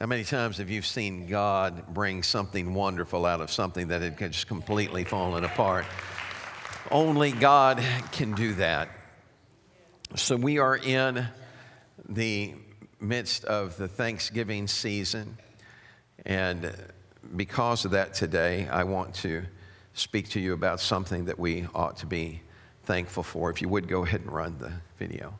How many times have you seen God bring something wonderful out of something that had just completely fallen apart? Only God can do that. So we are in the midst of the Thanksgiving season. And because of that today, I want to speak to you about something that we ought to be thankful for. If you would go ahead and run the video.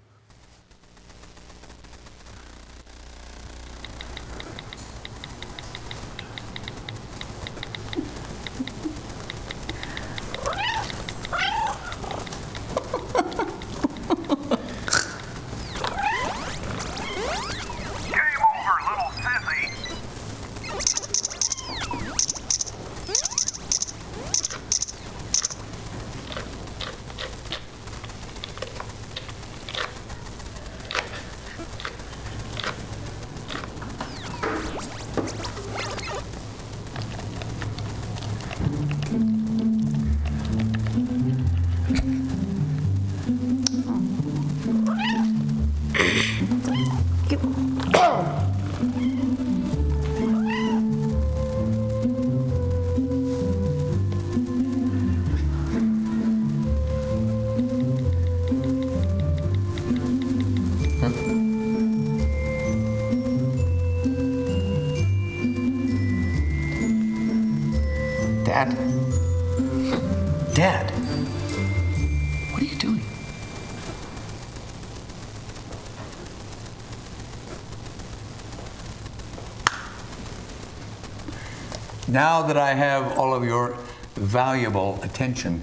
Now that I have all of your valuable attention,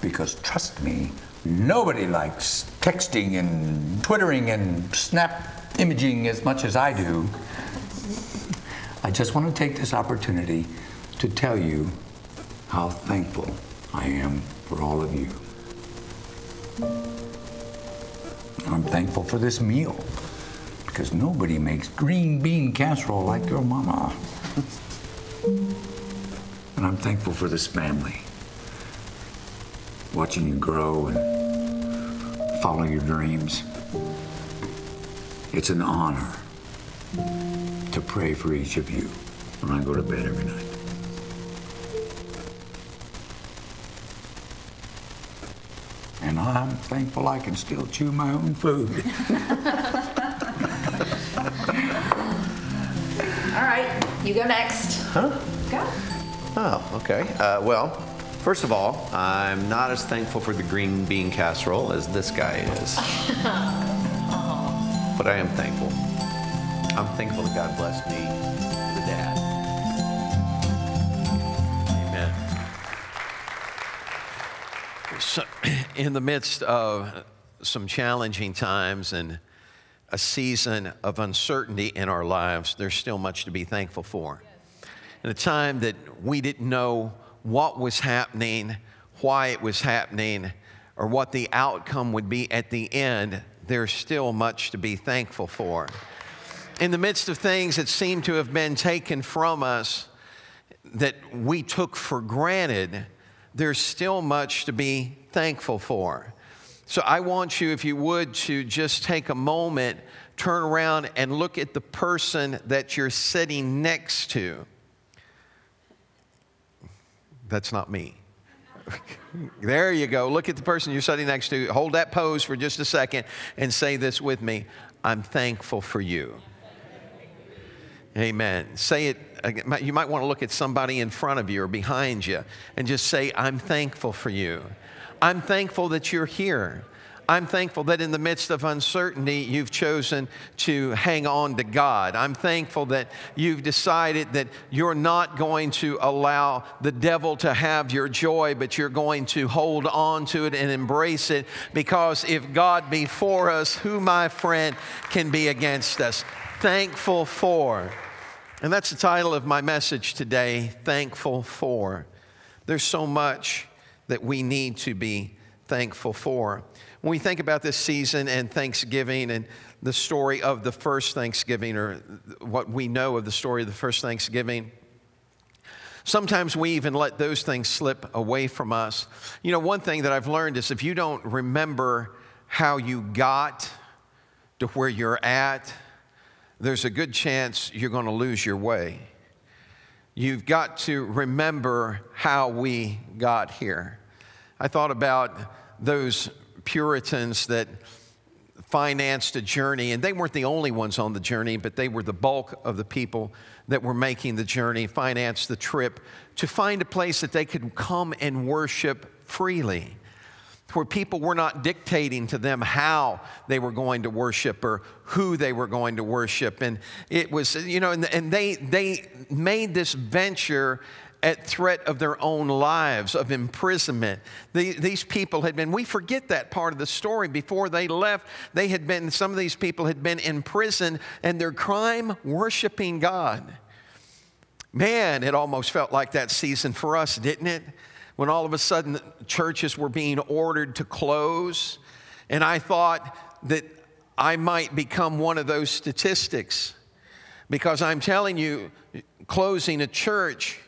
because trust me, nobody likes texting and twittering and snap imaging as much as I do. I just want to take this opportunity to tell you how thankful I am for all of you. I'm thankful for this meal because nobody makes green bean casserole like your mama. And I'm thankful for this family. Watching you grow and follow your dreams. It's an honor to pray for each of you when I go to bed every night. And I'm thankful I can still chew my own food. you go next. Huh? Go. Oh, okay. Uh, well, first of all, I'm not as thankful for the green bean casserole as this guy is. but I am thankful. I'm thankful that God blessed me with dad. Amen. So, in the midst of some challenging times and a season of uncertainty in our lives, there's still much to be thankful for in a time that we didn't know what was happening, why it was happening, or what the outcome would be at the end, there's still much to be thankful for. In the midst of things that seem to have been taken from us that we took for granted, there's still much to be thankful for. So I want you, if you would, to just take a moment, turn around and look at the person that you're sitting next to. That's not me. there you go. Look at the person you're sitting next to. Hold that pose for just a second and say this with me I'm thankful for you. Amen. Say it. You might want to look at somebody in front of you or behind you and just say, I'm thankful for you. I'm thankful that you're here. I'm thankful that in the midst of uncertainty, you've chosen to hang on to God. I'm thankful that you've decided that you're not going to allow the devil to have your joy, but you're going to hold on to it and embrace it because if God be for us, who, my friend, can be against us? Thankful for. And that's the title of my message today Thankful for. There's so much that we need to be thankful for when we think about this season and Thanksgiving and the story of the first Thanksgiving, or what we know of the story of the first Thanksgiving, sometimes we even let those things slip away from us. You know, one thing that I've learned is if you don't remember how you got to where you're at, there's a good chance you're going to lose your way. You've got to remember how we got here. I thought about those Puritans that financed a journey, and they weren't the only ones on the journey, but they were the bulk of the people that were making the journey, financed the trip to find a place that they could come and worship freely where people were not dictating to them how they were going to worship or who they were going to worship. And it was, you know, and, and they, they made this venture at threat of their own lives, of imprisonment. The, these people had been, we forget that part of the story. Before they left, they had been, some of these people had been in prison and their crime, worshiping God. Man, it almost felt like that season for us, didn't it? When all of a sudden churches were being ordered to close, and I thought that I might become one of those statistics because I'm telling you, closing a church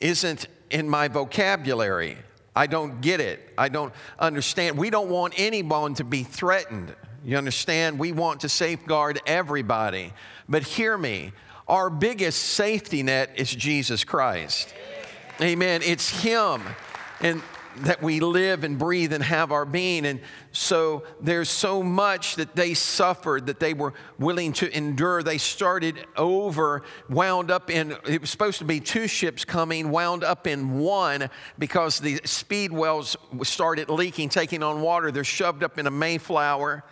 isn't in my vocabulary. I don't get it. I don't understand. We don't want anyone to be threatened. You understand? We want to safeguard everybody. But hear me our biggest safety net is Jesus Christ. Amen. It's Him. And that we live and breathe and have our being. And so there's so much that they suffered that they were willing to endure. They started over, wound up in, it was supposed to be two ships coming, wound up in one because the Speedwells started leaking, taking on water. They're shoved up in a Mayflower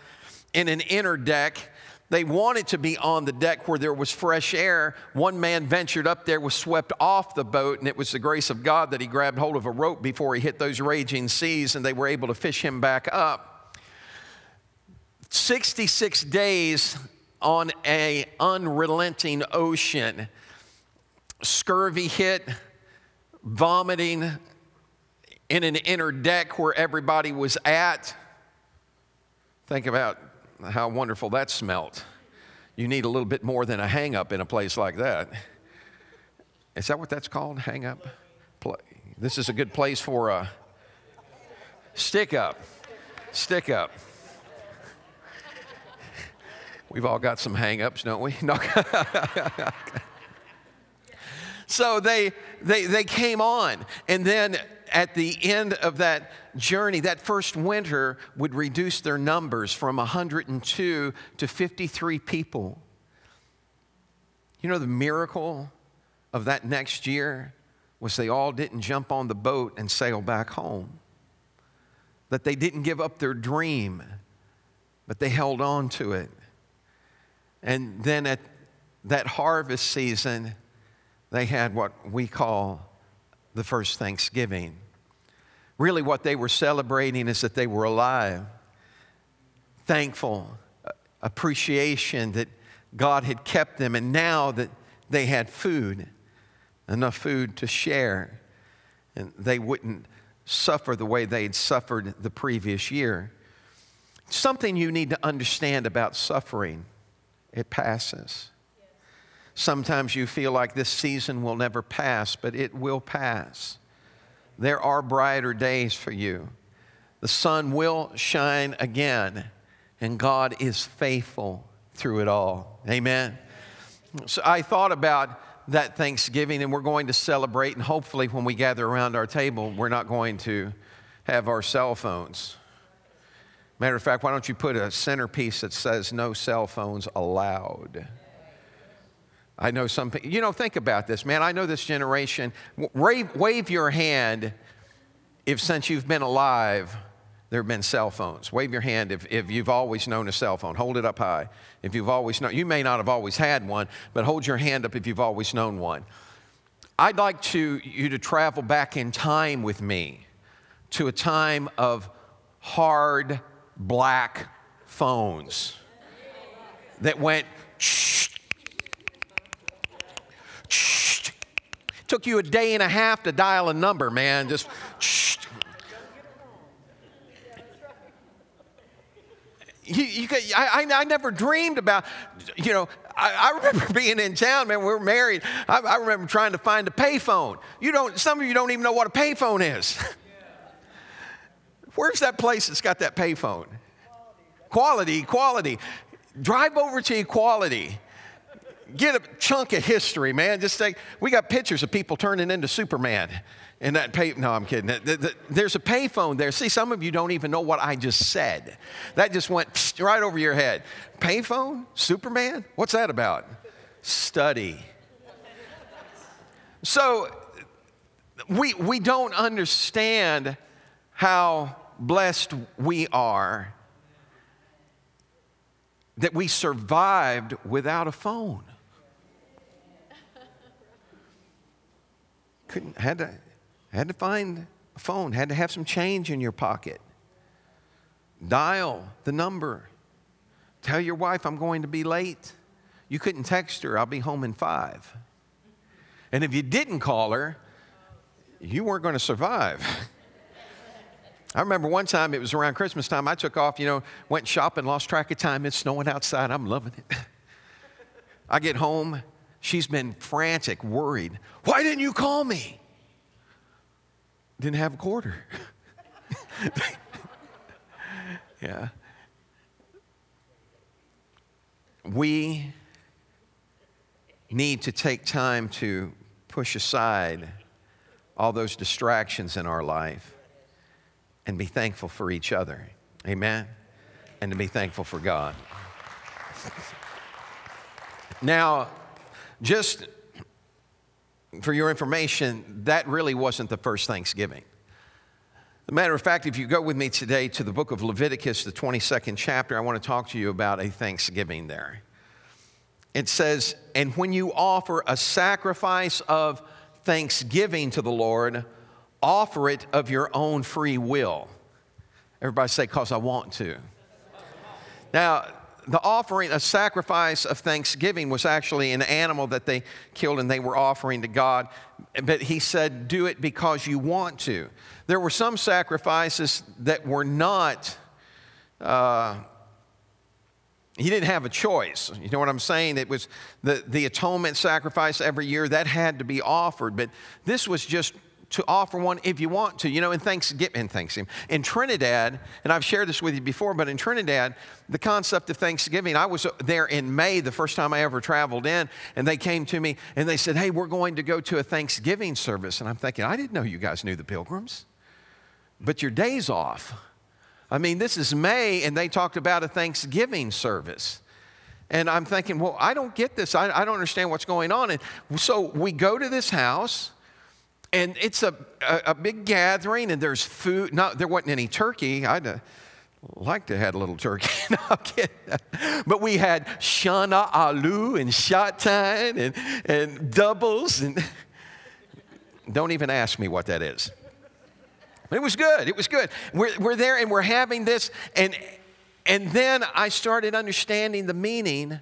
in an inner deck they wanted to be on the deck where there was fresh air. One man ventured up there, was swept off the boat, and it was the grace of God that he grabbed hold of a rope before he hit those raging seas, and they were able to fish him back up. 66 days on a unrelenting ocean. Scurvy hit, vomiting in an inner deck where everybody was at. Think about how wonderful that smelt. You need a little bit more than a hang up in a place like that. Is that what that's called? Hang up? This is a good place for a stick up. Stick up. We've all got some hang ups, don't we? No. so they, they, they came on, and then at the end of that journey, that first winter would reduce their numbers from 102 to 53 people. You know, the miracle of that next year was they all didn't jump on the boat and sail back home, that they didn't give up their dream, but they held on to it. And then at that harvest season, they had what we call the first Thanksgiving. Really, what they were celebrating is that they were alive, thankful, uh, appreciation that God had kept them, and now that they had food, enough food to share, and they wouldn't suffer the way they'd suffered the previous year. Something you need to understand about suffering it passes. Sometimes you feel like this season will never pass, but it will pass. There are brighter days for you. The sun will shine again, and God is faithful through it all. Amen. So I thought about that Thanksgiving, and we're going to celebrate, and hopefully, when we gather around our table, we're not going to have our cell phones. Matter of fact, why don't you put a centerpiece that says no cell phones allowed? I know some people, you know, think about this, man. I know this generation. Wave, wave your hand if since you've been alive, there have been cell phones. Wave your hand if, if you've always known a cell phone. Hold it up high. If you've always known, you may not have always had one, but hold your hand up if you've always known one. I'd like to, you to travel back in time with me to a time of hard black phones that went Took you a day and a half to dial a number, man. Just. You, you, I, I, never dreamed about, you know, I, I, remember being in town, man, we were married. I, I, remember trying to find a payphone. You don't, some of you don't even know what a payphone is. Where's that place that's got that payphone? Quality, quality. Drive over to Equality get a chunk of history, man. Just take, we got pictures of people turning into Superman. And that pay, no, I'm kidding. There's a payphone there. See, some of you don't even know what I just said. That just went right over your head. Payphone? Superman? What's that about? Study. So, we, we don't understand how blessed we are that we survived without a phone. Couldn't, had to, had to find a phone, had to have some change in your pocket. Dial the number. Tell your wife I'm going to be late. You couldn't text her, I'll be home in five. And if you didn't call her, you weren't going to survive. I remember one time, it was around Christmas time, I took off, you know, went shopping, lost track of time. It's snowing outside. I'm loving it. I get home. She's been frantic, worried. Why didn't you call me? Didn't have a quarter. yeah. We need to take time to push aside all those distractions in our life and be thankful for each other. Amen? And to be thankful for God. Now, just for your information, that really wasn't the first Thanksgiving. As a matter of fact, if you go with me today to the book of Leviticus, the 22nd chapter, I want to talk to you about a Thanksgiving there. It says, And when you offer a sacrifice of thanksgiving to the Lord, offer it of your own free will. Everybody say, because I want to. Now, the offering, a sacrifice of thanksgiving was actually an animal that they killed and they were offering to God. But he said, do it because you want to. There were some sacrifices that were not, uh, he didn't have a choice. You know what I'm saying? It was the, the atonement sacrifice every year that had to be offered. But this was just to offer one if you want to. You know, in Thanksgiving, in Thanksgiving, in Trinidad, and I've shared this with you before, but in Trinidad, the concept of Thanksgiving, I was there in May, the first time I ever traveled in, and they came to me and they said, Hey, we're going to go to a Thanksgiving service. And I'm thinking, I didn't know you guys knew the pilgrims, but your day's off. I mean, this is May, and they talked about a Thanksgiving service. And I'm thinking, well, I don't get this. I, I don't understand what's going on. And so we go to this house and it's a, a, a, big gathering and there's food. No, there wasn't any turkey. I'd uh, like to have had a little turkey. no, kidding. but we had shana alu and shatan and, and doubles. And don't even ask me what that is. But it was good. It was good. We're, we're there and we're having this. And, and then I started understanding the meaning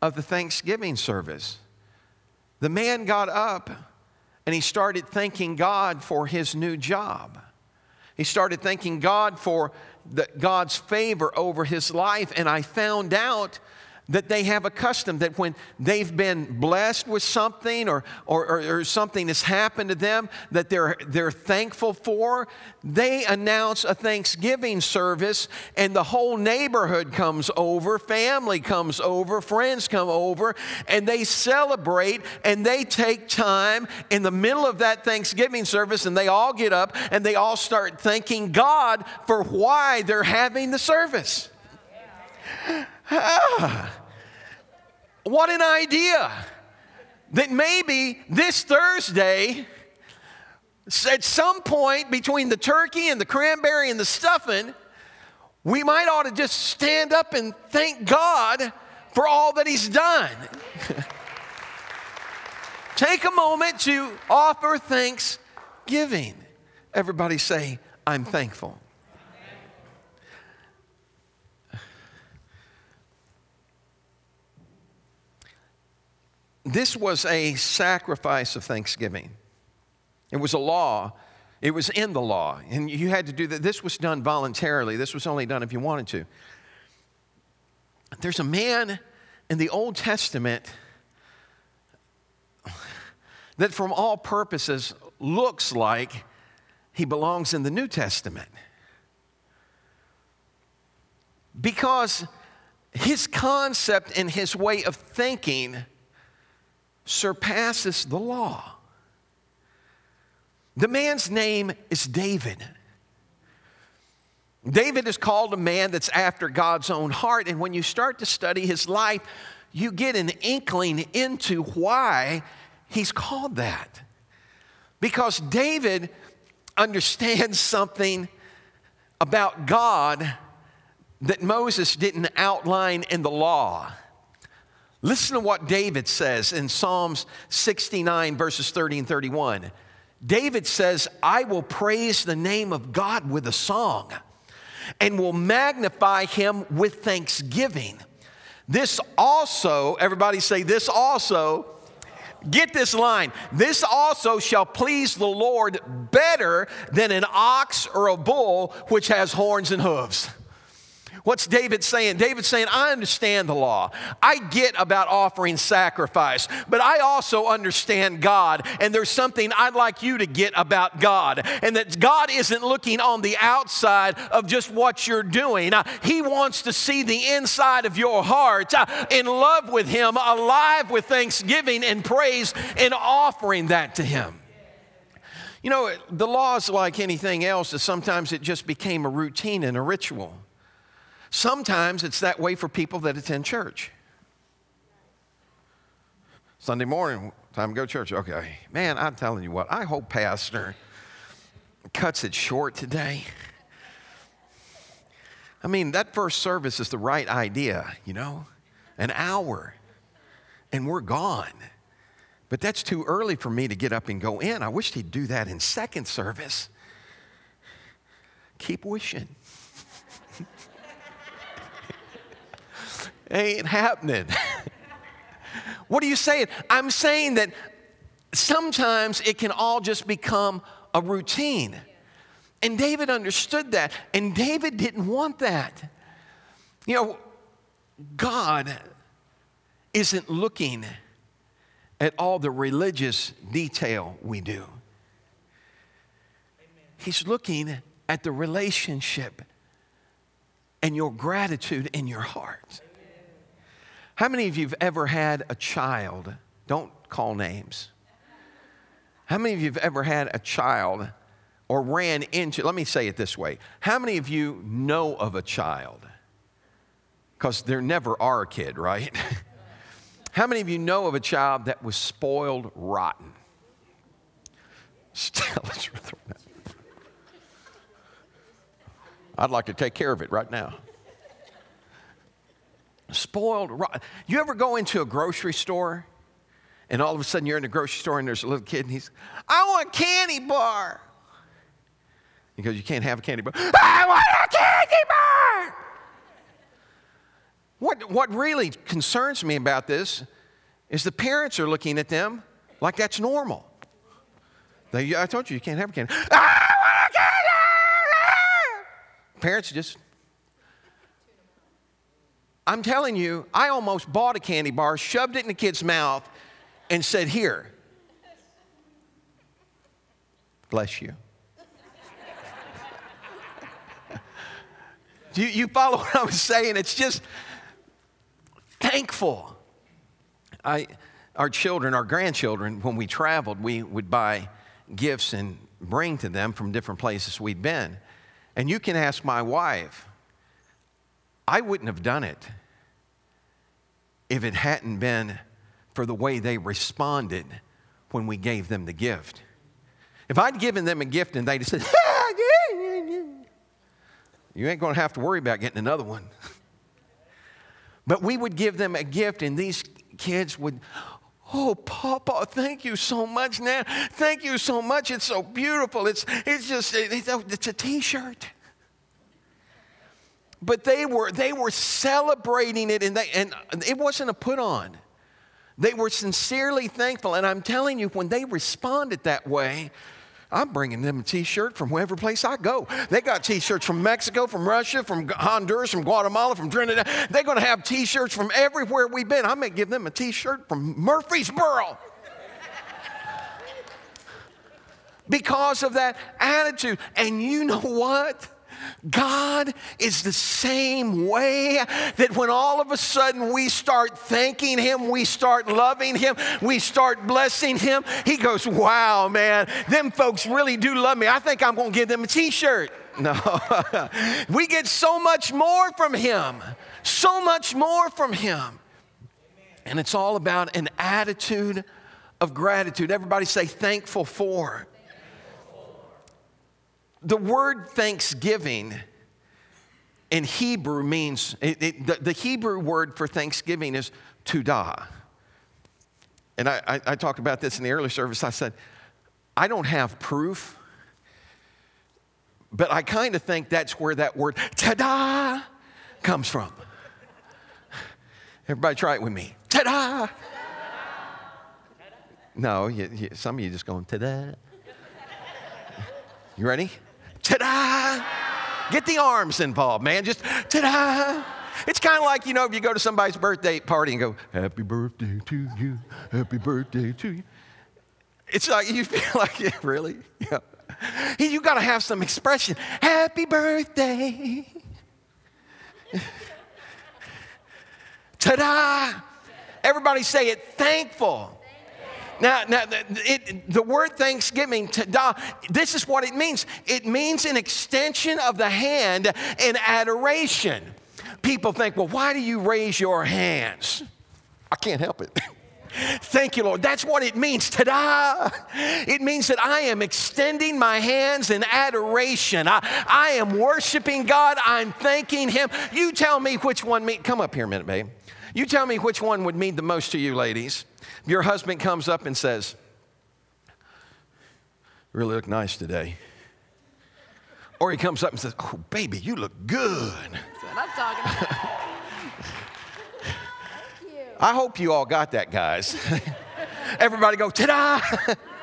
of the Thanksgiving service. The man got up and he started thanking God for his new job. He started thanking God for the, God's favor over his life. And I found out that they have a custom that when they've been blessed with something or, or, or, or, something has happened to them that they're, they're thankful for, they announce a Thanksgiving service and the whole neighborhood comes over, family comes over, friends come over, and they celebrate and they take time in the middle of that Thanksgiving service and they all get up and they all start thanking God for why they're having the service. Ah, what an idea that maybe this Thursday, at some point between the turkey and the cranberry and the stuffing, we might ought to just stand up and thank God for all that He's done. Take a moment to offer thanksgiving. Everybody say, I'm thankful. This was a sacrifice of thanksgiving. It was a law. It was in the law. And you had to do that. This was done voluntarily. This was only done if you wanted to. There's a man in the Old Testament that, from all purposes, looks like he belongs in the New Testament. Because his concept and his way of thinking surpasses the law. The man's name is David. David is called a man that's after God's own heart. And when you start to study his life, you get an inkling into why he's called that. Because David understands something about God that Moses didn't outline in the law. Listen to what David says in Psalms 69, verses 30 and 31. David says, I will praise the name of God with a song and will magnify him with thanksgiving. This also, everybody say, this also, get this line, this also shall please the Lord better than an ox or a bull which has horns and hooves. What's David saying? David's saying, I understand the law. I get about offering sacrifice, but I also understand God. And there's something I'd like you to get about God. And that God isn't looking on the outside of just what you're doing. Uh, he wants to see the inside of your heart uh, in love with Him, alive with thanksgiving and praise, and offering that to Him. You know, the law is like anything else, that sometimes it just became a routine and a ritual. Sometimes it's that way for people that attend church. Sunday morning, time to go to church. Okay, man, I'm telling you what, I hope Pastor cuts it short today. I mean, that first service is the right idea, you know, an hour, and we're gone. But that's too early for me to get up and go in. I wish he'd do that in second service. Keep wishing. Ain't happening. what are you saying? I'm saying that sometimes it can all just become a routine. And David understood that. And David didn't want that. You know, God isn't looking at all the religious detail we do, He's looking at the relationship and your gratitude in your heart. How many of you have ever had a child? Don't call names. How many of you have ever had a child or ran into, let me say it this way. How many of you know of a child? Because there never are a kid, right? How many of you know of a child that was spoiled rotten? I'd like to take care of it right now spoiled. You ever go into a grocery store and all of a sudden you're in the grocery store and there's a little kid and he's, I want a candy bar. Because you can't have a candy bar. I want a candy bar. What, what really concerns me about this is the parents are looking at them like that's normal. They, I told you you can't have a candy. I want a candy. Parents just I'm telling you, I almost bought a candy bar, shoved it in the kid's mouth, and said, Here. Bless you. Do you, you follow what I was saying? It's just thankful. I, our children, our grandchildren, when we traveled, we would buy gifts and bring to them from different places we'd been. And you can ask my wife, I wouldn't have done it if it hadn't been for the way they responded when we gave them the gift. If I'd given them a gift and they'd said, you ain't going to have to worry about getting another one. but we would give them a gift, and these kids would, Oh, Papa, thank you so much, Nan. Thank you so much. It's so beautiful. It's, it's just, it's a, it's a t shirt but they were they were celebrating it and they and it wasn't a put on. They were sincerely thankful. And i'm telling you when they responded that way i'm bringing them a t-shirt from wherever place i go. They got t-shirts from mexico from russia from honduras from guatemala from trinidad. They're going to have t-shirts from everywhere we've been. I may give them a t-shirt from murfreesboro. Because of that attitude. And you know what God is the same way that when all of a sudden we start thanking Him, we start loving Him, we start blessing Him, He goes, Wow, man, them folks really do love me. I think I'm going to give them a t shirt. No, we get so much more from Him, so much more from Him. And it's all about an attitude of gratitude. Everybody say thankful for. The word thanksgiving in Hebrew means, it, it, the, the, Hebrew word for thanksgiving is tudah. And I, I, I talked about this in the early service. I said, I don't have proof, but I kind of think that's where that word tada comes from. Everybody try it with me. Ta-da! No, you, you, some of you just going, ta-da. You ready? Ta-da! Get the arms involved, man. Just ta-da! It's kind of like, you know, if you go to somebody's birthday party and go, happy birthday to you, happy birthday to you. It's like, you feel like, yeah, really? Yeah. You got to have some expression. Happy birthday. Ta da! Everybody say it thankful. Now, now it, the word thanksgiving, tada, this is what it means. It means an extension of the hand in adoration. People think, well, why do you raise your hands? I can't help it. Thank you, Lord. That's what it means. Ta da! It means that I am extending my hands in adoration. I, I am worshiping God. I'm thanking Him. You tell me which one me. Come up here a minute, babe. You tell me which one would mean the most to you, ladies. Your husband comes up and says, Really look nice today. Or he comes up and says, Oh, baby, you look good. That's what I'm talking about. Thank you. I hope you all got that, guys. Everybody go, ta da!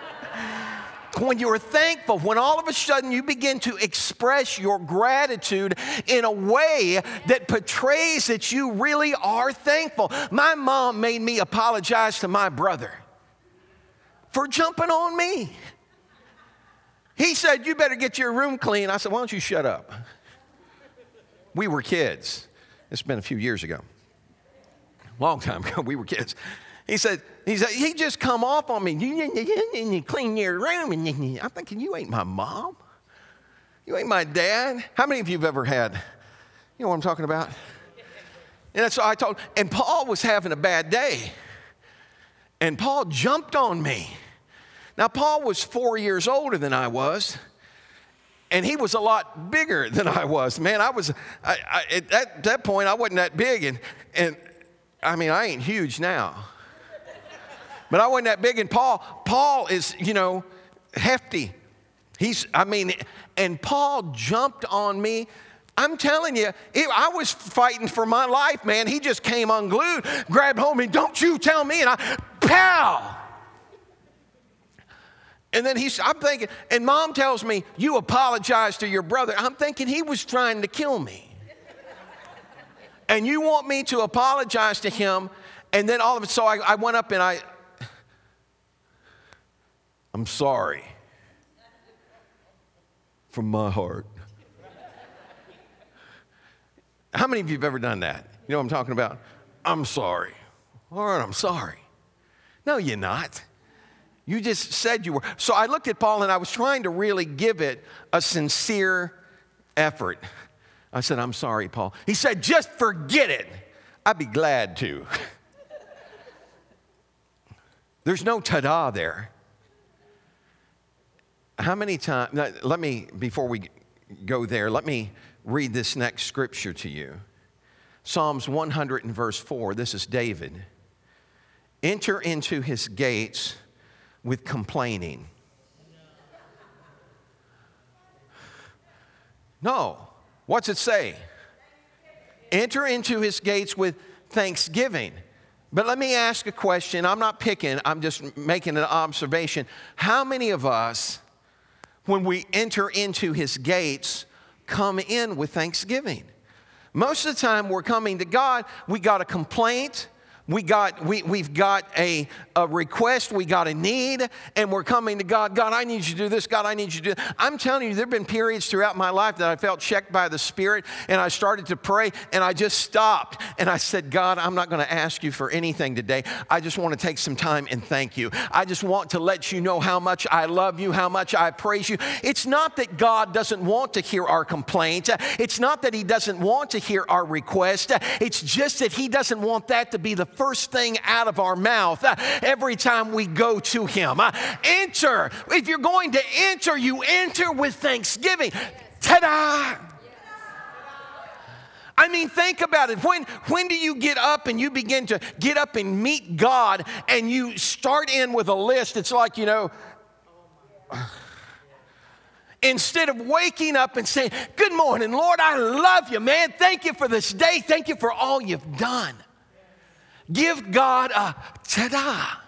when you're thankful, when all of a sudden you begin to express your gratitude in a way that portrays that you really are thankful. My mom made me apologize to my brother for jumping on me. He said, You better get your room clean. I said, Why don't you shut up? We were kids. It's been a few years ago. Long time ago, we were kids. He said, he said, he just come off on me. You, clean your room. And I'm thinking, you ain't my mom. You ain't my dad. How many of you have ever had, you know what I'm talking about? And so I told, and Paul was having a bad day. And Paul jumped on me. Now, Paul was four years older than I was, and he was a lot bigger than I was. Man, I was, I, I, at that, that point, I wasn't that big. And, and I mean, I ain't huge now. But I wasn't that big. And Paul, Paul is, you know, hefty. He's, I mean, and Paul jumped on me. I'm telling you, it, I was fighting for my life, man. He just came unglued, grabbed hold of me, don't you tell me. And I, pow! And then he's, I'm thinking, and mom tells me, you apologize to your brother. I'm thinking he was trying to kill me. and you want me to apologize to him. And then all of it, so I, I went up and I, I'm sorry from my heart. How many of you have ever done that? You know what I'm talking about? I'm sorry. All right, I'm sorry. No, you're not. You just said you were. So I looked at Paul and I was trying to really give it a sincere effort. I said, I'm sorry, Paul. He said, just forget it. I'd be glad to. There's no ta da there. How many times, let me, before we go there, let me read this next scripture to you. Psalms 100 and verse 4. This is David. Enter into his gates with complaining. No. What's it say? Enter into his gates with thanksgiving. But let me ask a question. I'm not picking, I'm just making an observation. How many of us when we enter into his gates, come in with thanksgiving. Most of the time, we're coming to God, we got a complaint, We got, we, we've got a, a request, we got a need, and we're coming to God. God, I need you to do this. God, I need you to do that. I'm telling you, there have been periods throughout my life that I felt checked by the Spirit, and I started to pray, and I just stopped. And I said, God, I'm not going to ask you for anything today. I just want to take some time and thank you. I just want to let you know how much I love you, how much I praise you. It's not that God doesn't want to hear our complaint, it's not that He doesn't want to hear our request. It's just that He doesn't want that to be the first thing out of our mouth uh, every time we go to Him. Uh, enter. If you're going to enter, you enter with thanksgiving. Ta da! I mean, think about it. When, when do you get up and you begin to get up and meet God and you start in with a list? It's like, you know, instead of waking up and saying, Good morning, Lord, I love you, man. Thank you for this day. Thank you for all you've done. Give God a ta da.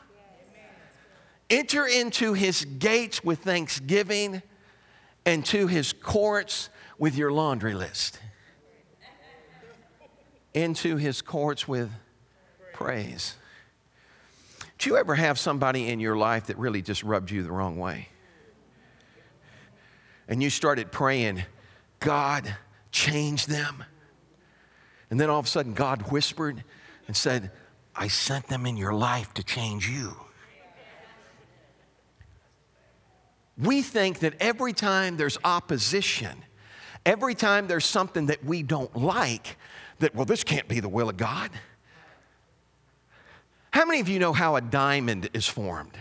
Enter into his gates with thanksgiving and to his courts with your laundry list. Into his courts with praise. Do you ever have somebody in your life that really just rubbed you the wrong way? And you started praying, God, change them. And then all of a sudden, God whispered and said, I sent them in your life to change you. We think that every time there's opposition, every time there's something that we don't like, that, well, this can't be the will of God. How many of you know how a diamond is formed?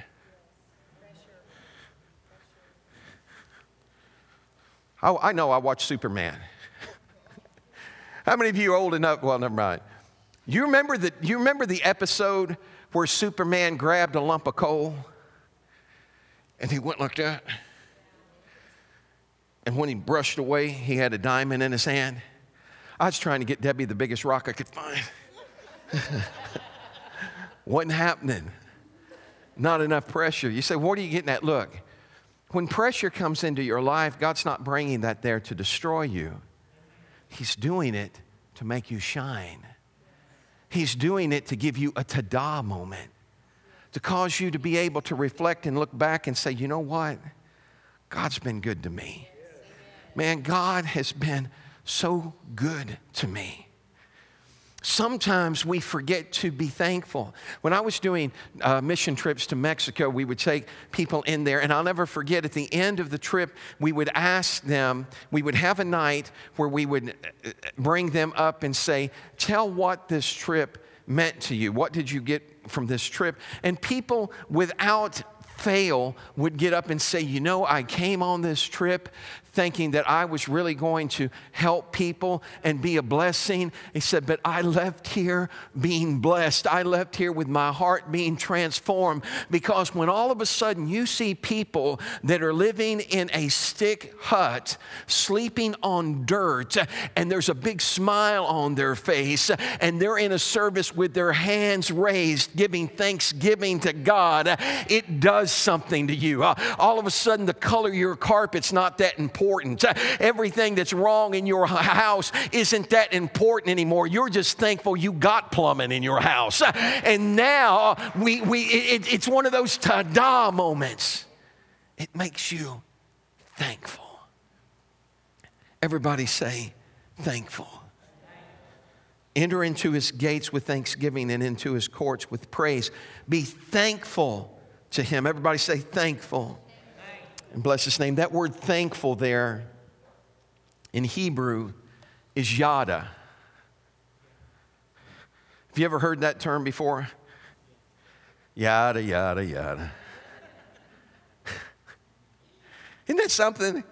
I, I know I watched Superman. how many of you are old enough? Well, never mind. You remember, the, you remember the episode where Superman grabbed a lump of coal and he went like that? And when he brushed away, he had a diamond in his hand. I was trying to get Debbie the biggest rock I could find. Wasn't happening. Not enough pressure. You say, what are you getting at? Look, when pressure comes into your life, God's not bringing that there to destroy you, He's doing it to make you shine. He's doing it to give you a tada moment, to cause you to be able to reflect and look back and say, you know what? God's been good to me. Man, God has been so good to me sometimes we forget to be thankful. When I was doing uh, mission trips to Mexico, we would take people in there, and I'll never forget at the end of the trip, we would ask them, we would have a night where we would uh, bring them up and say, Tell what this trip meant to you. What did you get from this trip? And people without fail would get up and say, You know, I came on this trip thinking that I was really going to help people and be a blessing. He said, But I left here being blessed. I left here with my heart being transformed because when all of a sudden you see people that are living in a stick hut, sleeping on dirt, and there's a big smile on their face, and they're in a service with their hands raised, giving thanksgiving to God, it does something to you. Uh, all of a sudden, the color of your carpet's not that important important. Uh, everything that's wrong in your house isn't that important anymore. You're just thankful you got plumbing in your house. Uh, and now uh, we, we, it, it's one of those ta da moments. It makes you thankful. Everybody say, thankful. Enter into his gates with thanksgiving and into his courts with praise. Be thankful to him. Everybody say, thankful and bless his name. That word thankful there in Hebrew is yada. Have you ever heard that term before? Yada, yada, yada. Isn't that something?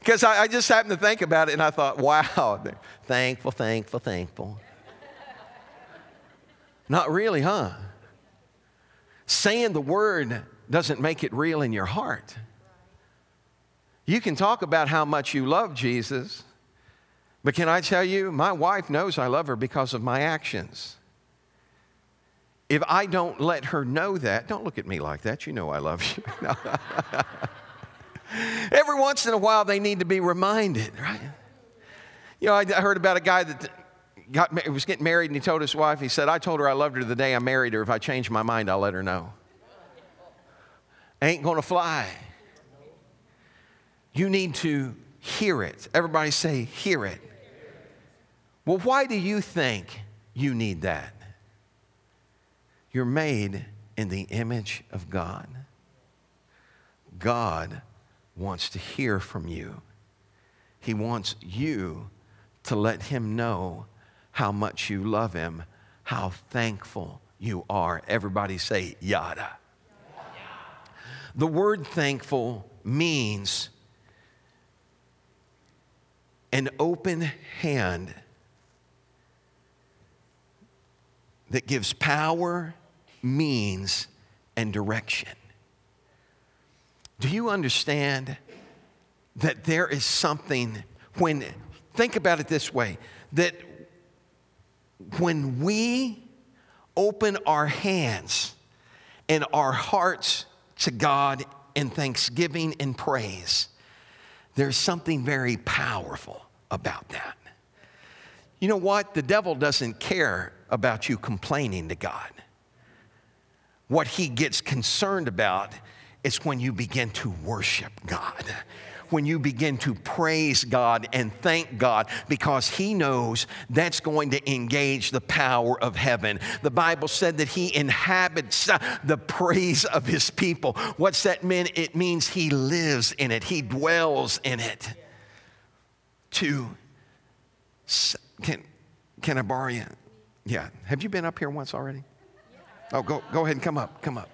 Because I, I, just happened to think about it and I thought, wow, thankful, thankful, thankful. Not really, huh? Saying the word doesn't make it real in your heart. You can talk about how much you love Jesus, but can I tell you, my wife knows I love her because of my actions. If I don't let her know that, don't look at me like that. You know I love you. Every once in a while, they need to be reminded, right? You know, I heard about a guy that got, was getting married and he told his wife, he said, I told her I loved her the day I married her. If I change my mind, I'll let her know. Ain't gonna fly. You need to hear it. Everybody say, hear it. Well, why do you think you need that? You're made in the image of God. God wants to hear from you. He wants you to let Him know how much you love Him, how thankful you are. Everybody say, yada. The word thankful means an open hand that gives power, means, and direction. Do you understand that there is something when, think about it this way, that when we open our hands and our hearts to God in thanksgiving and praise, there's something very powerful about that. You know what? The devil doesn't care about you complaining to God. What he gets concerned about is when you begin to worship God when you begin to praise God and thank God because He knows that's going to engage the power of heaven. The Bible said that He inhabits the praise of His people. What's that mean? It means He lives in it, He dwells in it. To, can, can I borrow you? Yeah. Have you been up here once already? Oh, go, go ahead and come up. Come up.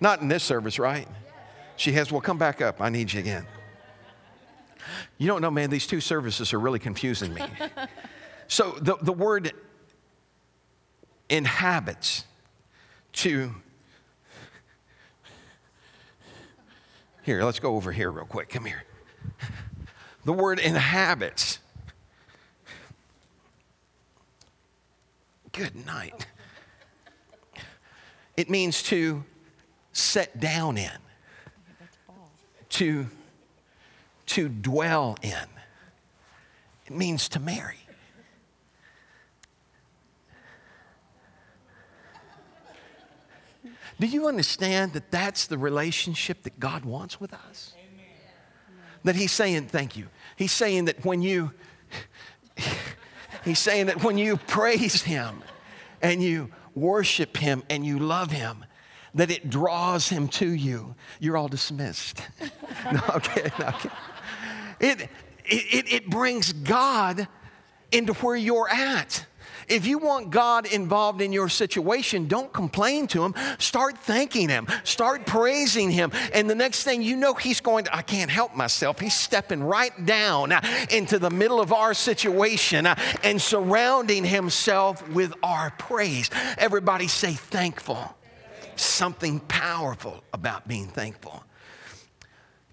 Not in this service, right? She has, well, come back up. I need you again. You don't know, man, these two services are really confusing me. so the, the word inhabits to. Here, let's go over here real quick. Come here. The word inhabits. Good night. It means to set down in, to to dwell in. It means to marry. Do you understand that that's the relationship that God wants with us? Amen. That He's saying, thank you. He's saying that when you, He's saying that when you praise Him and you worship Him and you love Him, that it draws Him to you. You're all dismissed. no, okay, no, okay. It, it, it brings God into where you're at. If you want God involved in your situation, don't complain to Him. Start thanking Him. Start praising Him. And the next thing you know, He's going to, I can't help myself. He's stepping right down into the middle of our situation and surrounding Himself with our praise. Everybody say thankful. Something powerful about being thankful.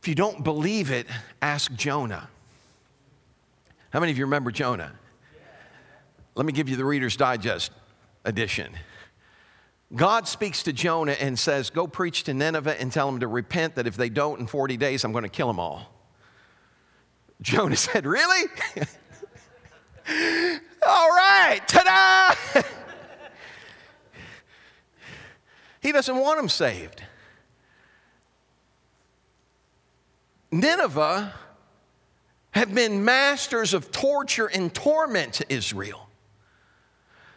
If you don't believe it, ask Jonah. How many of you remember Jonah? Let me give you the Reader's Digest edition. God speaks to Jonah and says, Go preach to Nineveh and tell them to repent, that if they don't in 40 days, I'm going to kill them all. Jonah said, Really? all right, ta da! he doesn't want them saved. Nineveh have been masters of torture and torment to Israel.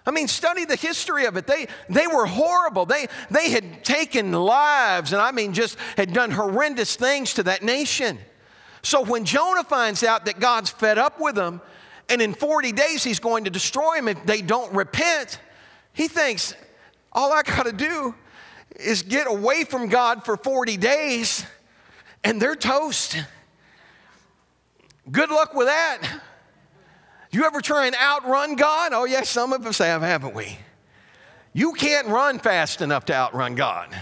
I mean, study the history of it. They, they were horrible. They, they had taken lives, and I mean, just had done horrendous things to that nation. So when Jonah finds out that God's fed up with them, and in 40 days he's going to destroy them if they don't repent, he thinks, all I got to do is get away from God for 40 days and they're toast. Good luck with that. You ever try and outrun God? Oh, yes, some of us have, haven't we? You can't run fast enough to outrun God.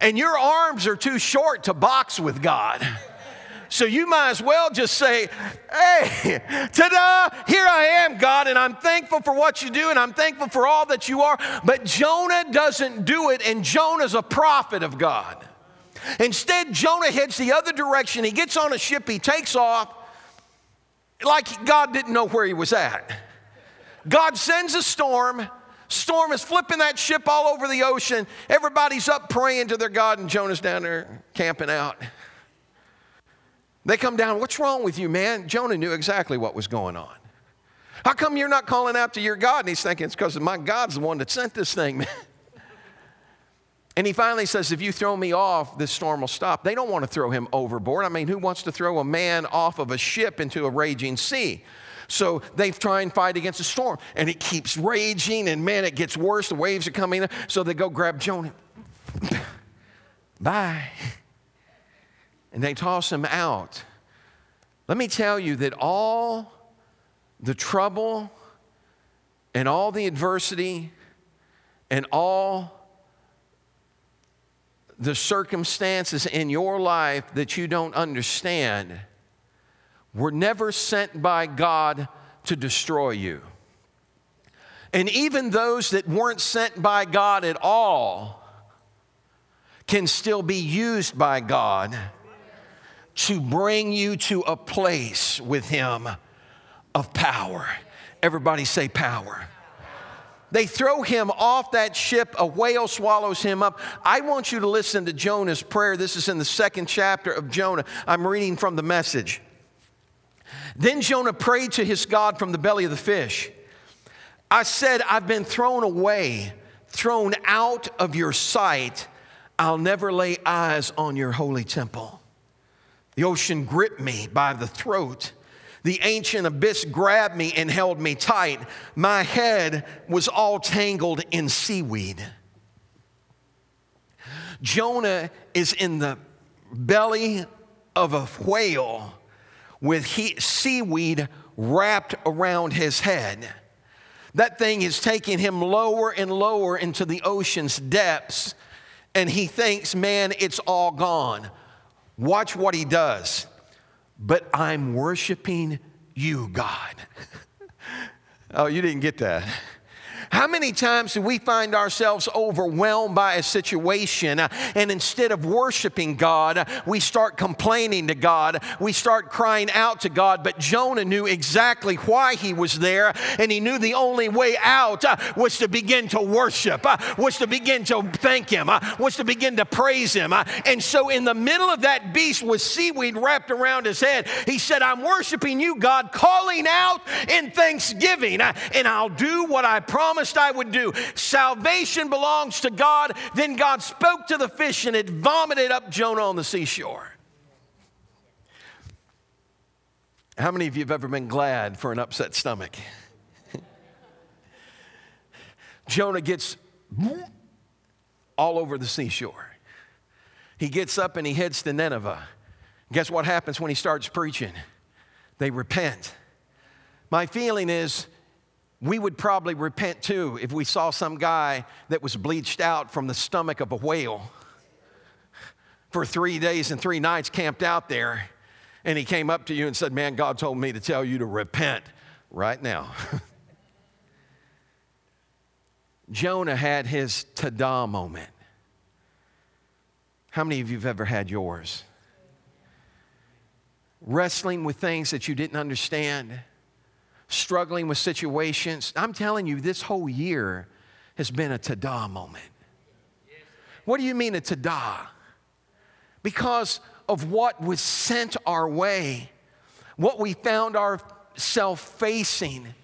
And your arms are too short to box with God. So you might as well just say, Hey, ta da, here I am, God, and I'm thankful for what you do, and I'm thankful for all that you are. But Jonah doesn't do it, and Jonah's a prophet of God. Instead, Jonah heads the other direction. He gets on a ship, he takes off like God didn't know where he was at. God sends a storm. Storm is flipping that ship all over the ocean. Everybody's up praying to their God, and Jonah's down there camping out. They come down, What's wrong with you, man? Jonah knew exactly what was going on. How come you're not calling out to your God? And he's thinking, It's because my God's the one that sent this thing, man. And he finally says, If you throw me off, this storm will stop. They don't want to throw him overboard. I mean, who wants to throw a man off of a ship into a raging sea? So they try and fight against the storm, and it keeps raging, and man, it gets worse. The waves are coming. So they go grab Jonah. Bye. And they toss him out. Let me tell you that all the trouble and all the adversity and all the circumstances in your life that you don't understand were never sent by God to destroy you. And even those that weren't sent by God at all can still be used by God to bring you to a place with Him of power. Everybody say power. They throw him off that ship, a whale swallows him up. I want you to listen to Jonah's prayer. This is in the second chapter of Jonah. I'm reading from the message. Then Jonah prayed to his God from the belly of the fish. I said, I've been thrown away, thrown out of your sight. I'll never lay eyes on your holy temple. The ocean gripped me by the throat. The ancient abyss grabbed me and held me tight. My head was all tangled in seaweed. Jonah is in the belly of a whale with he, seaweed wrapped around his head. That thing is taking him lower and lower into the ocean's depths, and he thinks, man, it's all gone. Watch what he does but I'm worshiping you, God. oh, you didn't get that. How many times do we find ourselves overwhelmed by a situation uh, and instead of worshiping God, we start complaining to God, we start crying out to God? But Jonah knew exactly why he was there, and he knew the only way out uh, was to begin to worship, uh, was to begin to thank Him, was to begin to praise Him. And so, in the middle of that beast with seaweed wrapped around his head, he said, I'm worshiping you, God, calling out in thanksgiving, and I'll do what I promised promised I would do. Salvation belongs to God. Then God spoke to the fish and it vomited up Jonah on the seashore. How many of you have ever been glad for an upset stomach? Jonah gets all over the seashore. He gets up and he heads to Nineveh. Guess what happens when he starts preaching? They repent. My feeling is we would probably repent too if we saw some guy that was bleached out from the stomach of a whale for three days and three nights camped out there and he came up to you and said, Man, God told me to tell you to repent right now. Jonah had his tada moment. How many of you have ever had yours? Wrestling with things that you didn't understand struggling with situations. I'm telling you, this whole year has been a tada moment. What do you mean a tada? Because of what was sent our way, what we found ourselves facing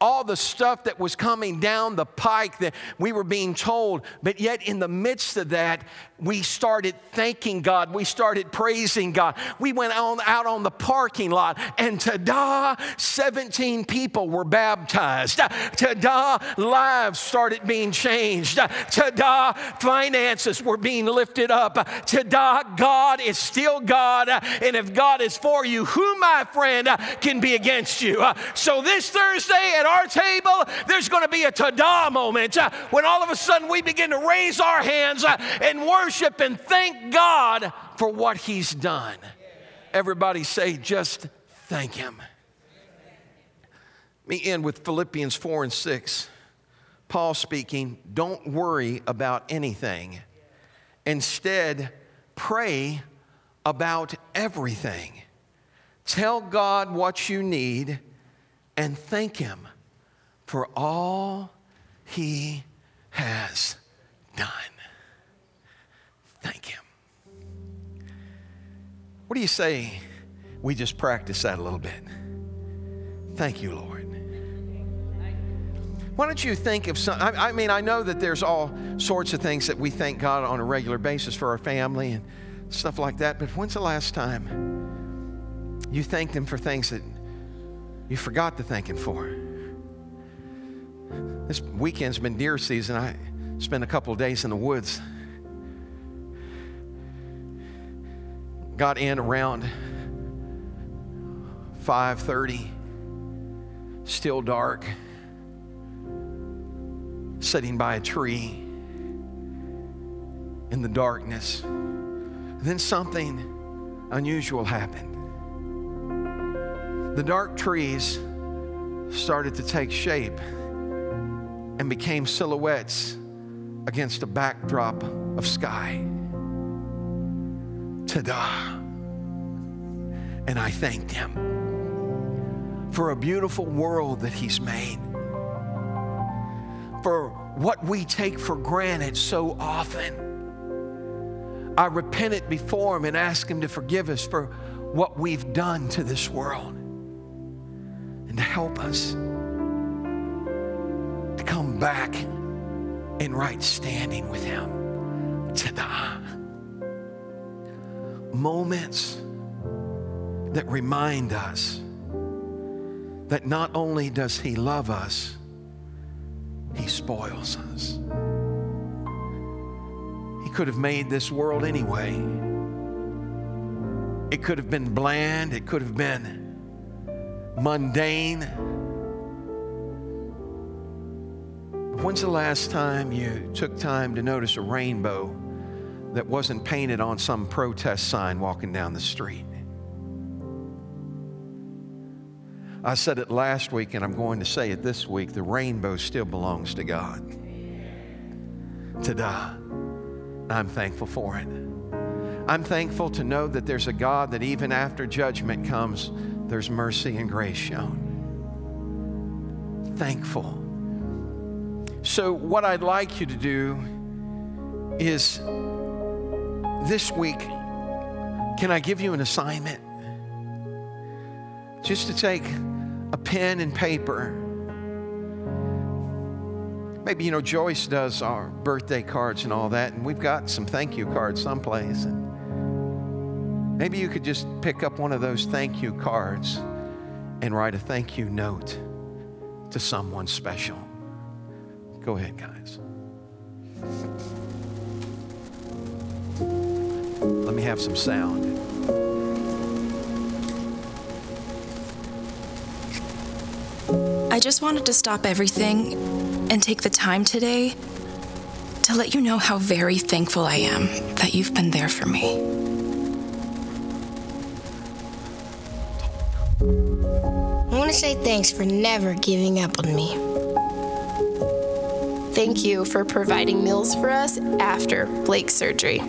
all the stuff that was coming down the pike that we were being told. But yet, in the midst of that, we started thanking God. We started praising God. We went on, out on the parking lot, and ta-da, 17 people were baptized. Ta-da, lives started being changed. Ta-da, finances were being lifted up. Ta-da, God is still God. And if God is for you, who, my friend, can be against you? So this Thursday at our table, there's going to be a ta-da moment uh, when all of a sudden we begin to raise our hands uh, and worship worship and thank God for what He's done. Everybody say, just thank Him. Let me end with Philippians 4 and 6. Paul speaking, don't worry about anything. Instead, pray about everything. Tell God what you need and thank Him for all he has done. Thank him. What do you say we just practice that a little bit? Thank you, Lord. Why don't you think of some? I, I, mean, I know that there's all sorts of things that we thank God on a regular basis for our family and stuff like that, but when's the last time you thanked Him for things that you forgot to thank Him for? This weekend's been deer season. I spent a couple days in the woods. Got in around 5:30. Still dark. Sitting by a tree in the darkness. Then something unusual happened. The dark trees started to take shape and became silhouettes against a backdrop of sky. Ta-da! And I thanked him for a beautiful world that he's made, for what we take for granted so often. I repented before him and asked him to forgive us for what we've done to this world and to help us come back in right standing with Him. Ta-da. Moments that remind us that not only does He love us, He spoils us. He could have made this world anyway. It could have been bland, it could have been mundane. When's the last time you took time to notice a rainbow that wasn't painted on some protest sign walking down the street? I said it last week and I'm going to say it this week the rainbow still belongs to God. Ta-da. I'm thankful for it. I'm thankful to know that there's a God that even after judgment comes, there's mercy and grace shown. Thankful so, what I'd like you to do is this week, can I give you an assignment? Just to take a pen and paper. Maybe, you know, Joyce does our birthday cards and all that, and we've got some thank you cards someplace. And maybe you could just pick up one of those thank you cards and write a thank you note to someone special. Go ahead, guys. Let me have some sound. I just wanted to stop everything and take the time today to let you know how very thankful I am that you've been there for me. I want to say thanks for never giving up on me. Thank you for providing meals for us after Blake's surgery.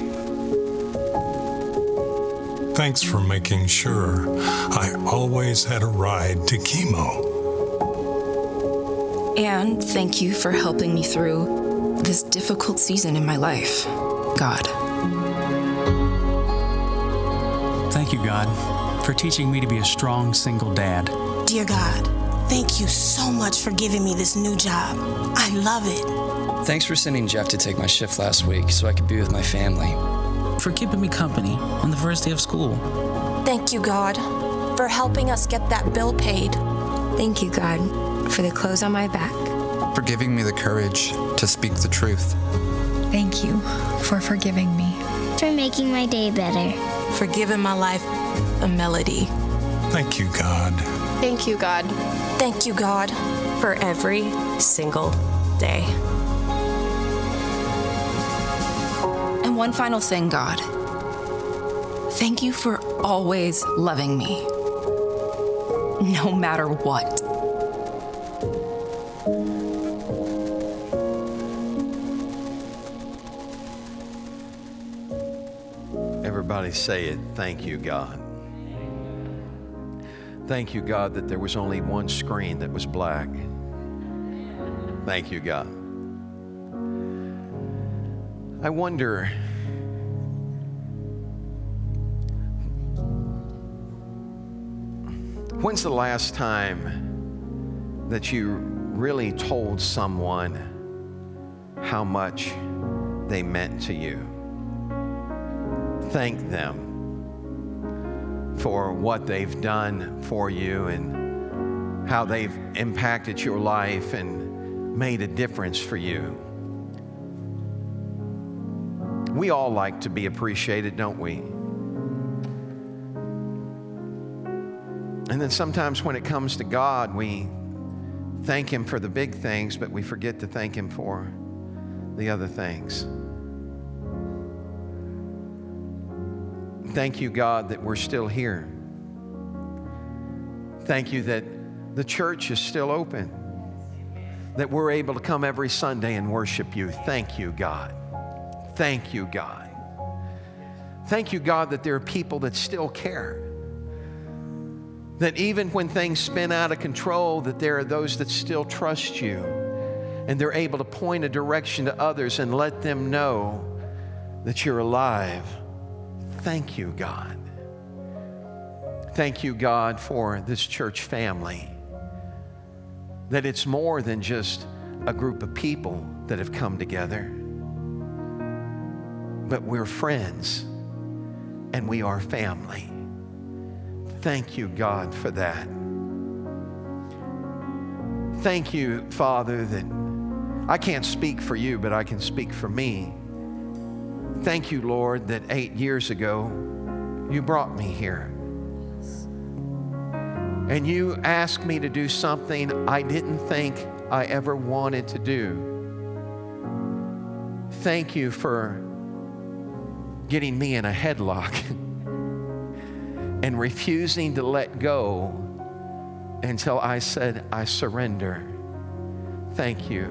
Thanks for making sure I always had a ride to chemo. And thank you for helping me through this difficult season in my life, God. Thank you, God, for teaching me to be a strong single dad. Dear God, Thank you so much for giving me this new job. I love it. Thanks for sending Jeff to take my shift last week so I could be with my family. For keeping me company on the first day of school. Thank you, God, for helping us get that bill paid. Thank you, God, for the clothes on my back. For giving me the courage to speak the truth. Thank you for forgiving me. For making my day better. For giving my life a melody. Thank you, God. Thank you, God. Thank you, God, for every single day. And one final thing, God. Thank you for always loving me, no matter what. Everybody say it. Thank you, God. Thank you, God, that there was only one screen that was black. Thank you, God. I wonder. When's the last time that you really told someone how much they meant to you? Thank them for what they've done for you and how they've impacted your life and made a difference for you. We all like to be appreciated, don't we? And then sometimes when it comes to God, we thank Him for the big things, but we forget to thank Him for the other things. Thank you, God, that we're still here. Thank you that the church is still open, that we're able to come every Sunday and worship you. Thank you, God. Thank you, God. Thank you, God, that there are people that still care that even when things spin out of control that there are those that still trust you and they're able to point a direction to others and let them know that you're alive thank you god thank you god for this church family that it's more than just a group of people that have come together but we're friends and we are family Thank you, God, for that. Thank you, Father, that I can't speak for you, but I can speak for me. Thank you, Lord, that eight years ago you brought me here. And you asked me to do something I didn't think I ever wanted to do. Thank you for getting me in a headlock. and refusing to let go until I said, I surrender. Thank you.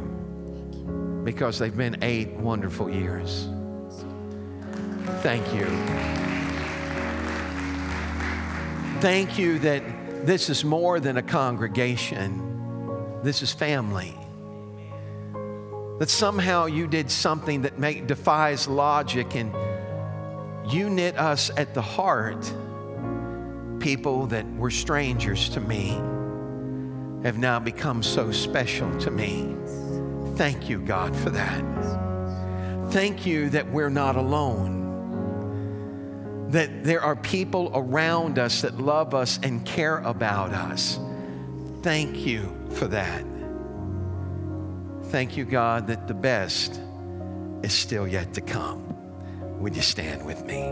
Because they've been eight wonderful years. Thank you. Thank you that this is more than a congregation, this is family. That somehow you did something that defies logic and you knit us at the heart people that were strangers to me have now become so special to me. Thank you, God, for that. Thank you that we're not alone. That there are people around us that love us and care about us. Thank you for that. Thank you, God, that the best is still yet to come. Would you stand with me?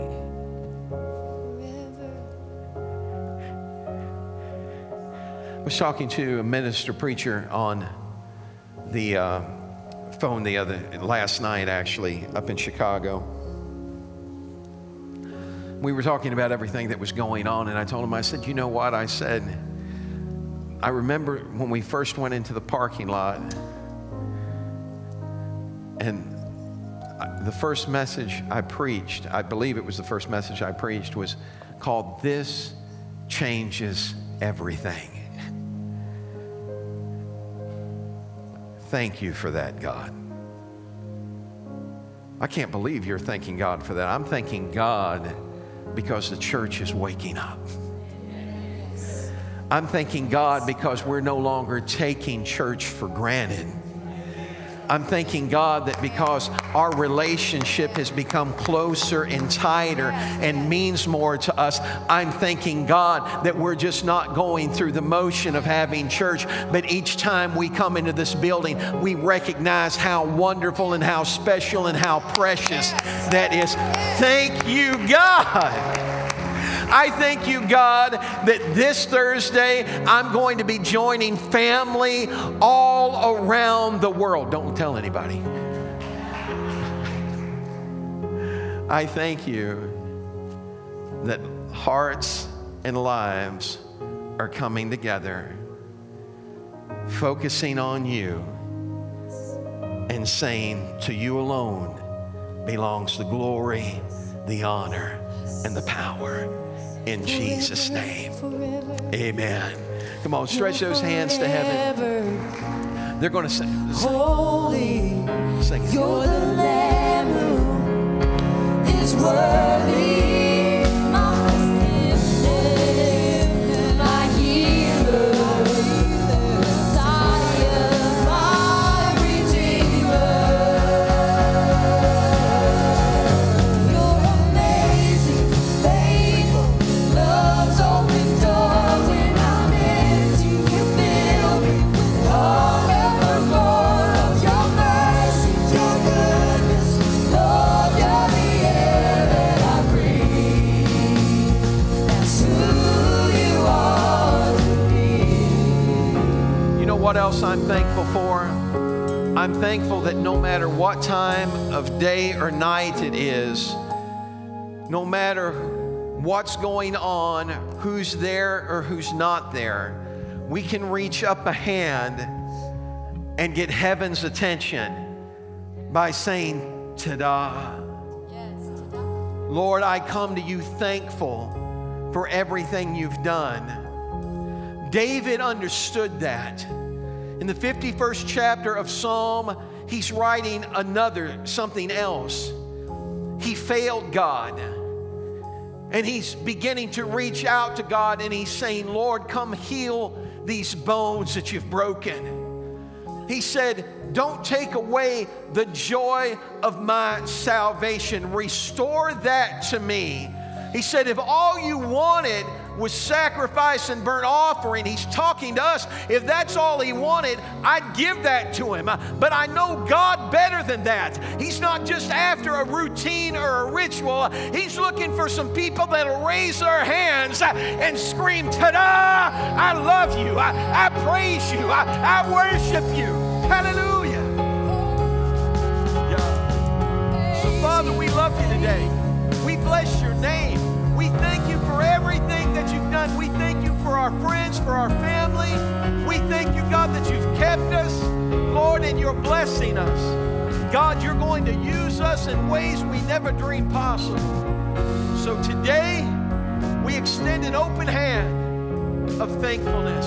I was talking to a minister preacher on the uh, phone the other last night, actually, up in Chicago. We were talking about everything that was going on, and I told him, I said, You know what? I said, I remember when we first went into the parking lot, and the first message I preached, I believe it was the first message I preached, was called This Changes Everything. Thank you for that, God. I can't believe you're thanking God for that. I'm thanking God because the church is waking up. I'm thanking God because we're no longer taking church for granted. I'm thanking God that because our relationship has become closer and tighter and means more to us, I'm thanking God that we're just not going through the motion of having church, but each time we come into this building, we recognize how wonderful and how special and how precious that is. Thank you, God. I thank you, God, that this Thursday I'm going to be joining family all around the world. Don't tell anybody. I thank you that hearts and lives are coming together, focusing on you and saying, To you alone belongs the glory, the honor, and the power in Jesus' name. Amen. Come on, stretch those hands to heaven. They're going to sing. Holy, sing you're the Lamb who is worthy. I'm thankful for? I'm thankful that no matter what time of day or night it is, no matter what's going on, who's there or who's not there, we can reach up a hand and get heaven's attention by saying, Ta da. Lord, I come to you thankful for everything you've done. David understood that. In the 51st chapter of Psalm, he's writing another, something else. He failed God. And he's beginning to reach out to God and he's saying, Lord, come heal these bones that you've broken. He said, Don't take away the joy of my salvation. Restore that to me. He said, If all you wanted was sacrifice and burnt offering, he's talking to us. If that's all he wanted, I'd give that to him. But I know God better than that. He's not just after a routine or a ritual, he's looking for some people that'll raise their hands and scream, Ta da! I love you. I, I praise you. I, I worship you. Hallelujah. Yeah. So, Father, we love you today. We bless your name. We thank you for everything We thank you for our friends, for our family. We thank you, God, that you've kept us, Lord, and you're blessing us. God, you're going to use us in ways we never dreamed possible. So today, we extend an open hand of thankfulness,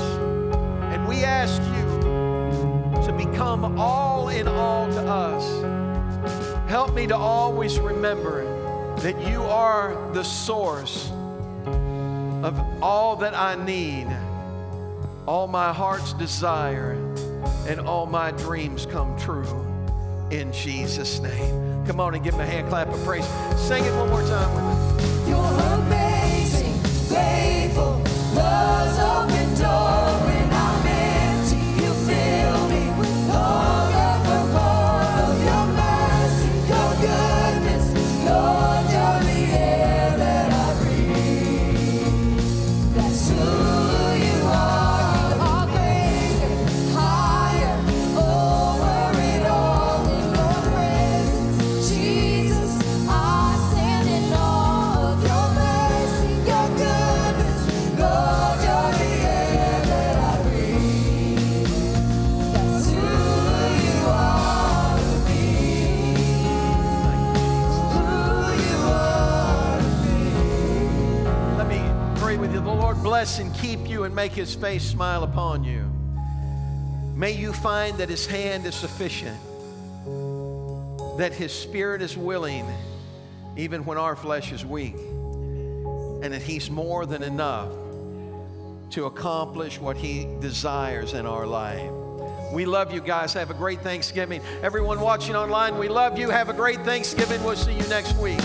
and we ask you to become all in all to us. Help me to always remember that you are the source of all that I need, all my heart's desire, and all my dreams come true in Jesus' name. Come on and give him a hand clap of praise. Sing it one more time with us. You're amazing, faithful, love's open you and make his face smile upon you. May you find that his hand is sufficient, that his spirit is willing, even when our flesh is weak, and that he's more than enough to accomplish what he desires in our life. We love you guys. Have a great Thanksgiving. Everyone watching online, we love you. Have a great Thanksgiving. We'll see you next week.